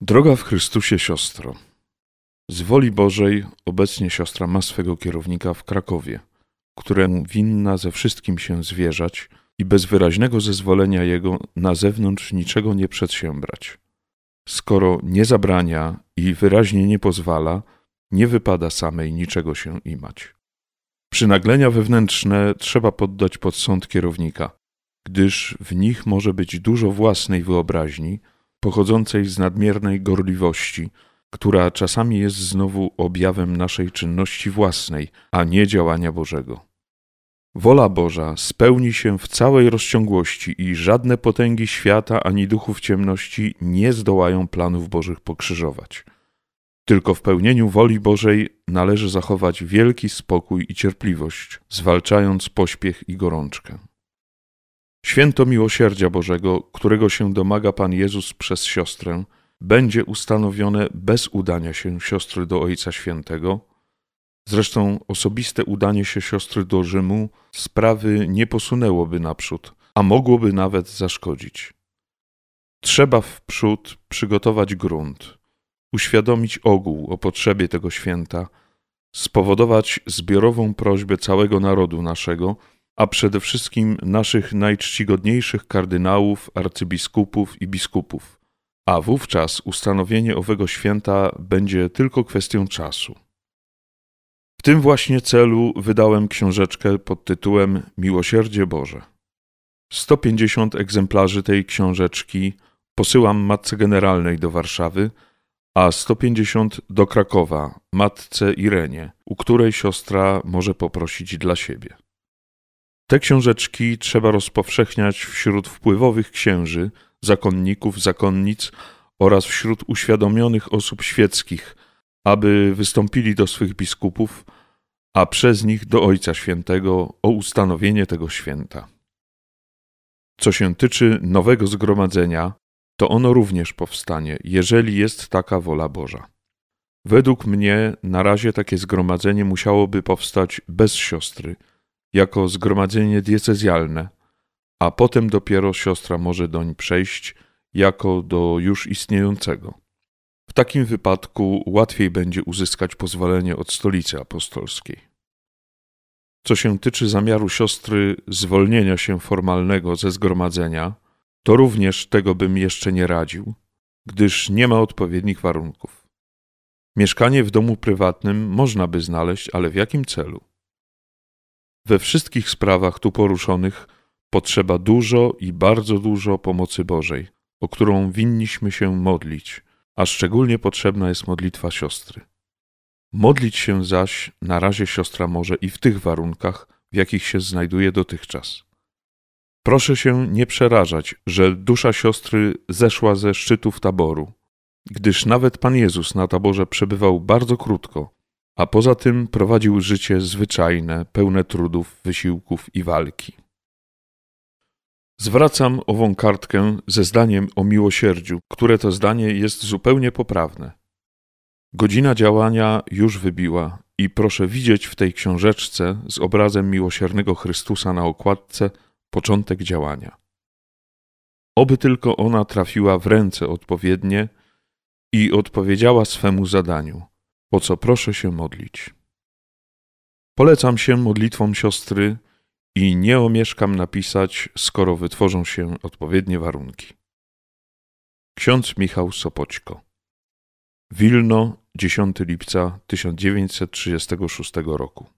Droga w Chrystusie siostro. Z woli Bożej obecnie siostra ma swego kierownika w Krakowie, któremu winna ze wszystkim się zwierzać i bez wyraźnego zezwolenia jego na zewnątrz niczego nie przedsiębrać. Skoro nie zabrania i wyraźnie nie pozwala, nie wypada samej niczego się imać. Przynaglenia wewnętrzne trzeba poddać pod sąd kierownika, gdyż w nich może być dużo własnej wyobraźni, pochodzącej z nadmiernej gorliwości, która czasami jest znowu objawem naszej czynności własnej, a nie działania Bożego. Wola Boża spełni się w całej rozciągłości i żadne potęgi świata ani duchów ciemności nie zdołają planów Bożych pokrzyżować. Tylko w pełnieniu woli Bożej należy zachować wielki spokój i cierpliwość, zwalczając pośpiech i gorączkę. Święto miłosierdzia Bożego, którego się domaga Pan Jezus przez siostrę, będzie ustanowione bez udania się siostry do Ojca Świętego. Zresztą osobiste udanie się siostry do Rzymu sprawy nie posunęłoby naprzód, a mogłoby nawet zaszkodzić. Trzeba wprzód przygotować grunt, uświadomić ogół o potrzebie tego święta, spowodować zbiorową prośbę całego narodu naszego, a przede wszystkim naszych najczcigodniejszych kardynałów, arcybiskupów i biskupów, a wówczas ustanowienie owego święta będzie tylko kwestią czasu. W tym właśnie celu wydałem książeczkę pod tytułem Miłosierdzie Boże. 150 egzemplarzy tej książeczki posyłam Matce Generalnej do Warszawy, a 150 do Krakowa, Matce Irenie, u której siostra może poprosić dla siebie. Te książeczki trzeba rozpowszechniać wśród wpływowych księży, zakonników, zakonnic oraz wśród uświadomionych osób świeckich, aby wystąpili do swych biskupów, a przez nich do Ojca Świętego o ustanowienie tego święta. Co się tyczy nowego zgromadzenia, to ono również powstanie, jeżeli jest taka wola Boża. Według mnie na razie takie zgromadzenie musiałoby powstać bez siostry – jako zgromadzenie diecezjalne, a potem dopiero siostra może doń przejść jako do już istniejącego. W takim wypadku łatwiej będzie uzyskać pozwolenie od stolicy apostolskiej. Co się tyczy zamiaru siostry zwolnienia się formalnego ze zgromadzenia, to również tego bym jeszcze nie radził, gdyż nie ma odpowiednich warunków. Mieszkanie w domu prywatnym można by znaleźć, ale w jakim celu? We wszystkich sprawach tu poruszonych potrzeba dużo i bardzo dużo pomocy Bożej, o którą winniśmy się modlić, a szczególnie potrzebna jest modlitwa siostry. Modlić się zaś na razie siostra może i w tych warunkach, w jakich się znajduje dotychczas. Proszę się nie przerażać, że dusza siostry zeszła ze szczytów taboru, gdyż nawet Pan Jezus na taborze przebywał bardzo krótko a poza tym prowadził życie zwyczajne, pełne trudów, wysiłków i walki. Zwracam ową kartkę ze zdaniem o miłosierdziu, które to zdanie jest zupełnie poprawne. Godzina działania już wybiła i proszę widzieć w tej książeczce z obrazem miłosiernego Chrystusa na okładce początek działania. Oby tylko ona trafiła w ręce odpowiednie i odpowiedziała swemu zadaniu – o co proszę się modlić. Polecam się modlitwom siostry i nie omieszkam napisać, skoro wytworzą się odpowiednie warunki. Ksiądz Michał Sopoćko Wilno, 10 lipca 1936 roku